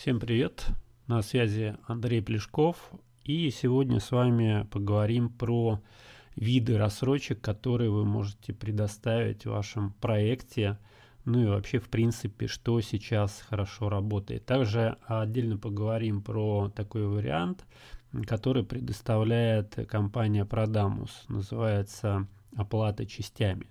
Всем привет! На связи Андрей Плешков. И сегодня с вами поговорим про виды рассрочек, которые вы можете предоставить в вашем проекте. Ну и вообще, в принципе, что сейчас хорошо работает. Также отдельно поговорим про такой вариант, который предоставляет компания Prodamus. Называется оплата частями.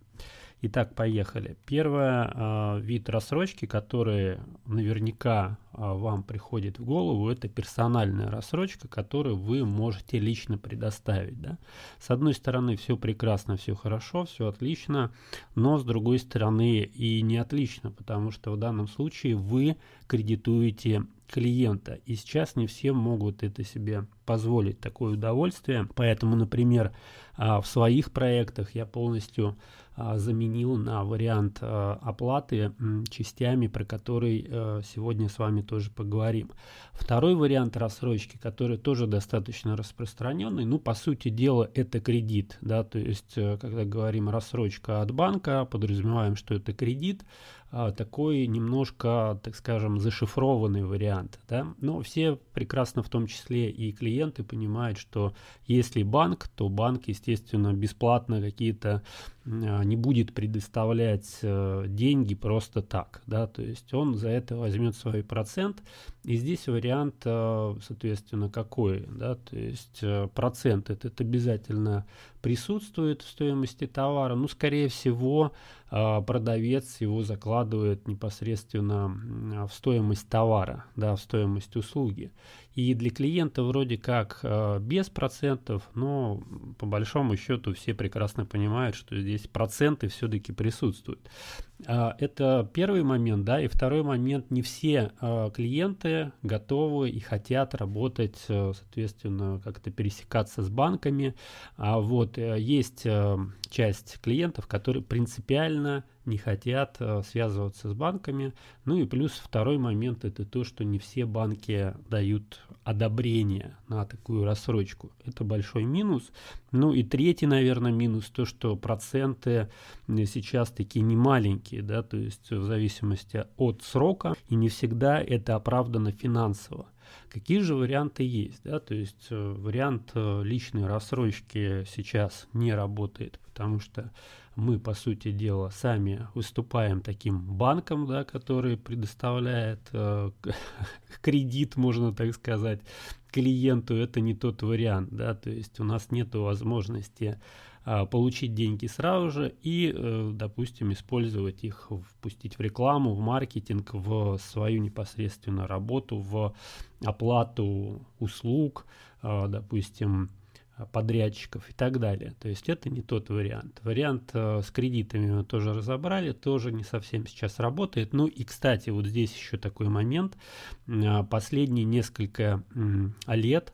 Итак, поехали. Первый э, вид рассрочки, который наверняка вам приходит в голову, это персональная рассрочка, которую вы можете лично предоставить. Да? С одной стороны, все прекрасно, все хорошо, все отлично, но с другой стороны и не отлично, потому что в данном случае вы кредитуете клиента. И сейчас не все могут это себе позволить, такое удовольствие. Поэтому, например, а, в своих проектах я полностью а, заменил на вариант а, оплаты частями, про который сегодня с вами тоже поговорим. Второй вариант рассрочки, который тоже достаточно распространенный, ну, по сути дела, это кредит, да, то есть, э, когда говорим рассрочка от банка, подразумеваем, что это кредит, а, такой немножко, так скажем, зашифрованный вариант. Да? Но все прекрасно, в том числе и клиенты, понимают, что если банк, то банк, естественно, бесплатно какие-то не будет предоставлять э, деньги просто так, да, то есть он за это возьмет свой процент, и здесь вариант, э, соответственно, какой, да, то есть э, процент этот обязательно присутствует в стоимости товара, ну, скорее всего, продавец его закладывает непосредственно в стоимость товара, да, в стоимость услуги. И для клиента вроде как э, без процентов, но по большому счету все прекрасно понимают, что здесь проценты все-таки присутствуют. Э, это первый момент, да, и второй момент, не все э, клиенты готовы и хотят работать, э, соответственно, как-то пересекаться с банками. А вот есть часть клиентов, которые принципиально не хотят э, связываться с банками. Ну и плюс второй момент это то, что не все банки дают одобрение на такую рассрочку. Это большой минус. Ну и третий, наверное, минус то, что проценты сейчас такие не маленькие, да, то есть в зависимости от срока, и не всегда это оправдано финансово. Какие же варианты есть? Да? То есть э, вариант э, личной рассрочки сейчас не работает, потому что мы, по сути дела, сами выступаем таким банком, да, который предоставляет э, кредит, можно так сказать, клиенту. Это не тот вариант, да, то есть у нас нет возможности получить деньги сразу же и, э, допустим, использовать их, впустить в рекламу, в маркетинг, в свою непосредственную работу, в оплату услуг, э, допустим, подрядчиков и так далее. То есть это не тот вариант. Вариант э, с кредитами мы тоже разобрали, тоже не совсем сейчас работает. Ну и, кстати, вот здесь еще такой момент. Э, последние несколько лет а,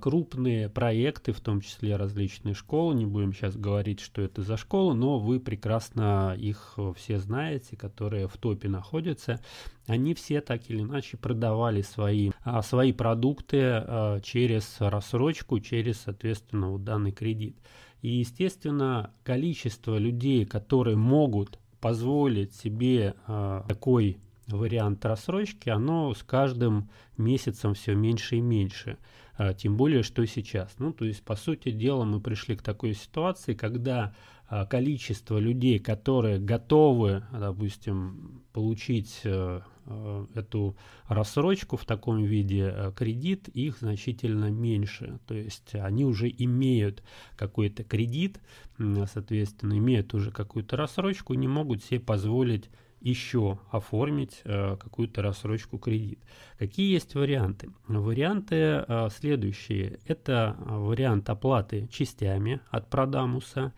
крупные проекты, в том числе различные школы, не будем сейчас говорить, что это за школы, но вы прекрасно их все знаете, которые в топе находятся, они все так или иначе продавали свои, а, свои продукты а, через рассрочку, через, соответственно, вот данный кредит. И, естественно, количество людей, которые могут позволить себе такой вариант рассрочки, оно с каждым месяцем все меньше и меньше. А, тем более, что сейчас. Ну, то есть, по сути дела, мы пришли к такой ситуации, когда а, количество людей, которые готовы, допустим, получить э, э, эту рассрочку в таком виде э, кредит, их значительно меньше. То есть они уже имеют какой-то кредит, соответственно, имеют уже какую-то рассрочку, не могут себе позволить еще оформить э, какую-то рассрочку кредит. Какие есть варианты? Варианты э, следующие. Это вариант оплаты частями от Продамуса,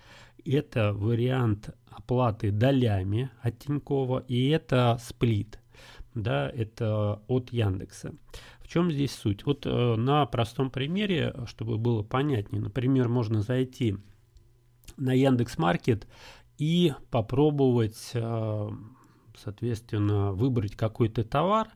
это вариант оплаты долями от Тинькова и это сплит. Да, это от Яндекса. В чем здесь суть? Вот э, на простом примере, чтобы было понятнее, например, можно зайти на Яндекс Маркет и попробовать э, соответственно, выбрать какой-то товар,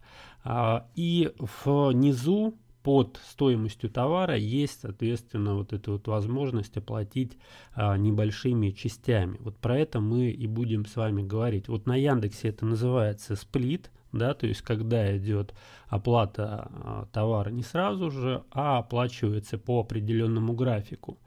а, и внизу под стоимостью товара есть, соответственно, вот эта вот возможность оплатить а, небольшими частями. Вот про это мы и будем с вами говорить. Вот на Яндексе это называется сплит, да, то есть когда идет оплата а, товара не сразу же, а оплачивается по определенному графику.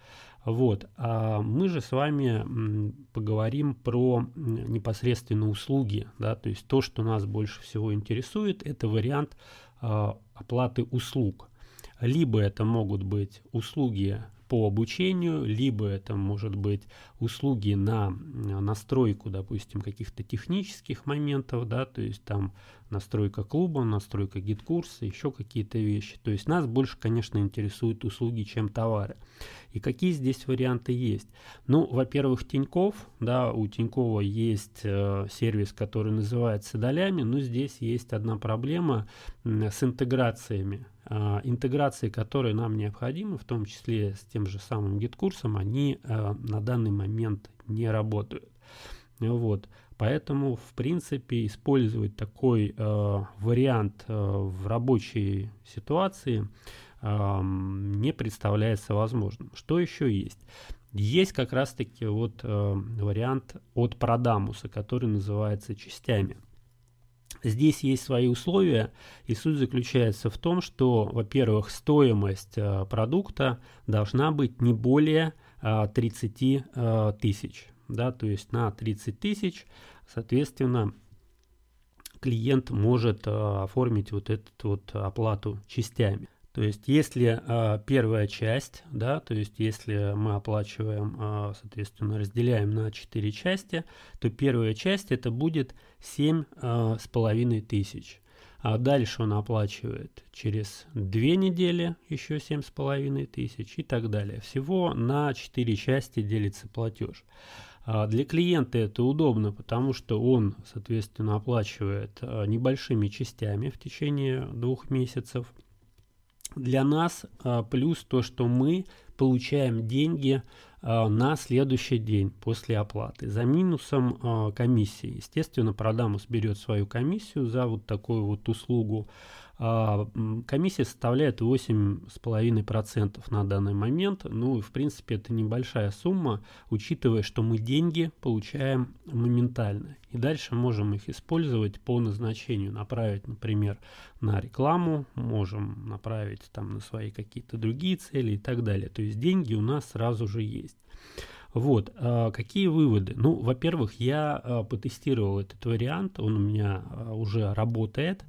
Вот. А мы же с вами поговорим про непосредственно услуги, да, то есть то, что нас больше всего интересует, это вариант э, оплаты услуг. Либо это могут быть услуги по обучению, либо это может быть услуги на настройку, допустим, каких-то технических моментов, да, то есть там настройка клуба, настройка GetCourse а, еще какие-то вещи. То есть нас больше, конечно, интересуют услуги, чем товары. И какие здесь варианты есть? Ну, во-первых, Тиньков, да, у Тинькова есть э, сервис, который называется долями, но здесь есть одна проблема э, с интеграциями. Э, интеграции, которые нам необходимы, в том числе с тем же самым GetCourse ом, они э, на данный момент не работают. Вот. Поэтому, в принципе, использовать такой э, вариант э, в рабочей ситуации не представляется возможным. Что еще есть? Есть как раз-таки вот э, вариант от Продамуса, который называется частями. Здесь есть свои условия, и суть заключается в том, что, во-первых, стоимость э, продукта должна быть не более э, 30 э, тысяч. Да, то есть на 30 тысяч, соответственно, клиент может э, оформить вот эту вот оплату частями. То есть, если э, первая часть, да, то есть, если мы оплачиваем, э, соответственно, разделяем на 4 части, то первая часть это будет 7 э, с половиной тысяч. А дальше он оплачивает через 2 недели еще 7 с половиной тысяч и так далее. Всего на 4 части делится платеж. А для клиента это удобно, потому что он, соответственно, оплачивает небольшими частями в течение двух месяцев – для нас а, плюс то, что мы получаем деньги на следующий день после оплаты. За минусом а, комиссии. Естественно, Продамус берет свою комиссию за вот такую вот услугу. А, комиссия составляет 8,5% на данный момент. Ну, в принципе, это небольшая сумма, учитывая, что мы деньги получаем моментально. И дальше можем их использовать по назначению. Направить, например, на рекламу, можем направить там на свои какие-то другие цели и так далее. То есть деньги у нас сразу же есть. Вот, а какие выводы? Ну, во-первых, я а, потестировал этот вариант, он у меня а, уже работает.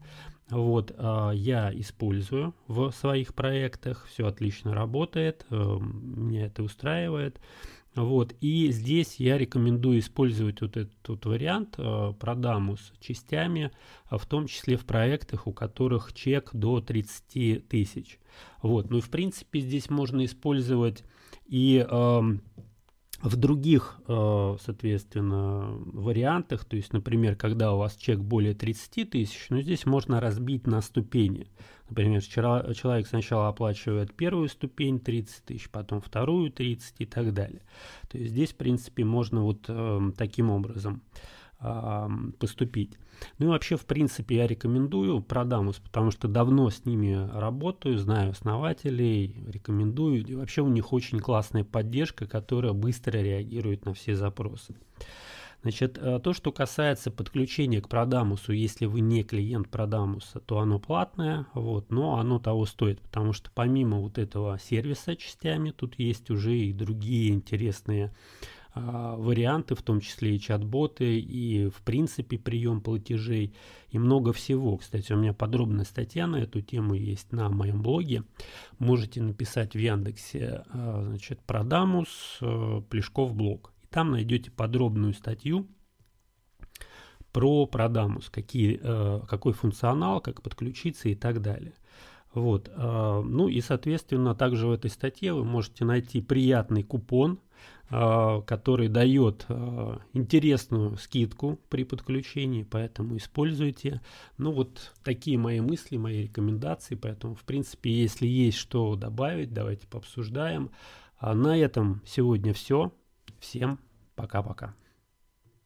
Вот, я использую в своих проектах, все отлично работает, э, меня это устраивает. Вот, и здесь я рекомендую использовать вот этот вот вариант э, продаму с частями, в том числе в проектах, у которых чек до 30 тысяч. Вот, ну и в принципе здесь можно использовать и э, в других, э, соответственно, вариантах, то есть, например, когда у вас чек более 30 тысяч, ну, здесь можно разбить на ступени. Например, человек сначала оплачивает первую ступень 30 тысяч, потом вторую 30 и так далее. То есть здесь, в принципе, можно вот э, таким образом поступить. Ну и вообще, в принципе, я рекомендую Продамус, потому что давно с ними работаю, знаю основателей, рекомендую. И вообще у них очень классная поддержка, которая быстро реагирует на все запросы. Значит, э, то, что касается подключения к Продамусу, если вы не клиент Продамуса, то оно платное, вот, но оно того стоит, потому что помимо вот этого сервиса частями, тут есть уже и другие интересные варианты, в том числе и чат-боты, и в принципе прием платежей, и много всего. Кстати, у меня подробная статья на эту тему есть на моем блоге. Можете написать в Яндексе, а, значит, Продамус, э, Плешков блог. И там найдете подробную статью про Продамус, какие, какой функционал, как подключиться и так далее. Вот. А, ну и, соответственно, также в этой статье вы можете найти приятный купон а, который дает а, интересную скидку при подключении, поэтому используйте. Ну вот такие мои мысли, мои рекомендации, поэтому в принципе, если есть что добавить, давайте пообсуждаем. А на этом сегодня все. Всем пока-пока.